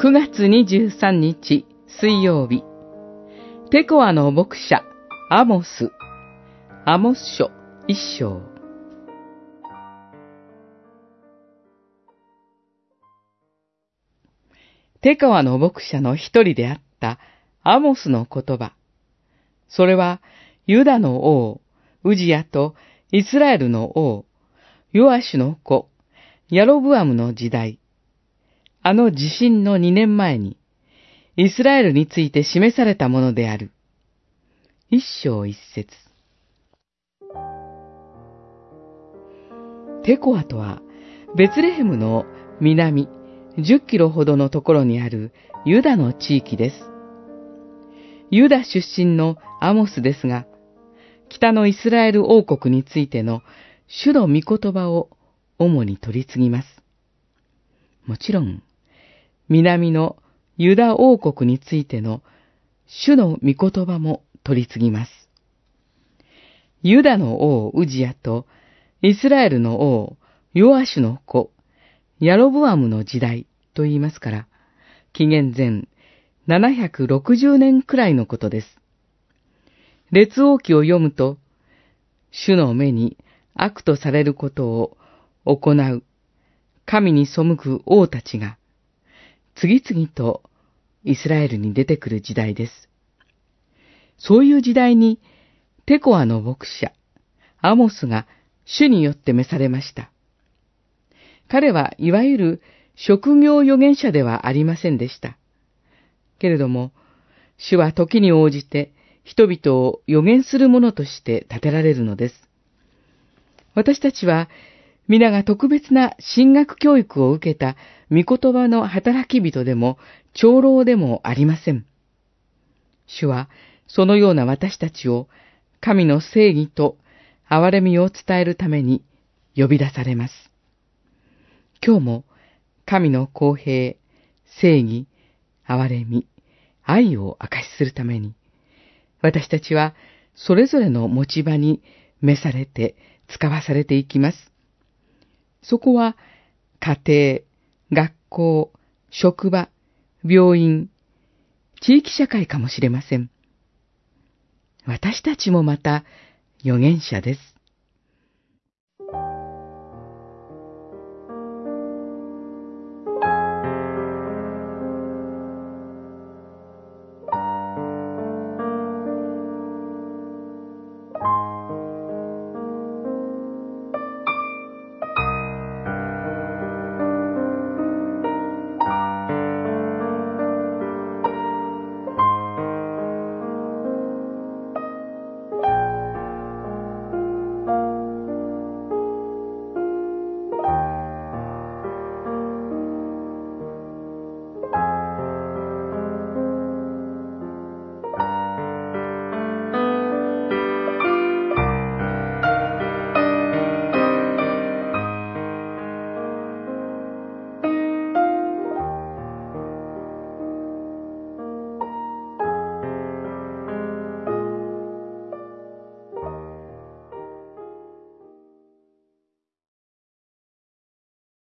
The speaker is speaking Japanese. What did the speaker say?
9月23日水曜日、テコアの牧者、アモス、アモス書一章。テコアの牧者の一人であったアモスの言葉。それは、ユダの王、ウジヤとイスラエルの王、ヨアシュの子、ヤロブアムの時代、あの地震の2年前に、イスラエルについて示されたものである。一章一節。テコアとは、ベツレヘムの南10キロほどのところにあるユダの地域です。ユダ出身のアモスですが、北のイスラエル王国についての主の御言葉を主に取り継ぎます。もちろん、南のユダ王国についての主の御言葉も取り継ぎます。ユダの王ウジヤとイスラエルの王ヨアシュの子ヤロブアムの時代と言いますから、紀元前760年くらいのことです。列王記を読むと、主の目に悪とされることを行う神に背く王たちが、次々とイスラエルに出てくる時代です。そういう時代に、テコアの牧者、アモスが主によって召されました。彼はいわゆる職業預言者ではありませんでした。けれども、主は時に応じて人々を預言する者として立てられるのです。私たちは皆が特別な進学教育を受けた御言葉の働き人でも長老でもありません。主はそのような私たちを神の正義と憐れみを伝えるために呼び出されます。今日も神の公平、正義、憐れみ、愛を証しするために、私たちはそれぞれの持ち場に召されて使わされていきます。そこは家庭、学校、職場、病院、地域社会かもしれません。私たちもまた預言者です。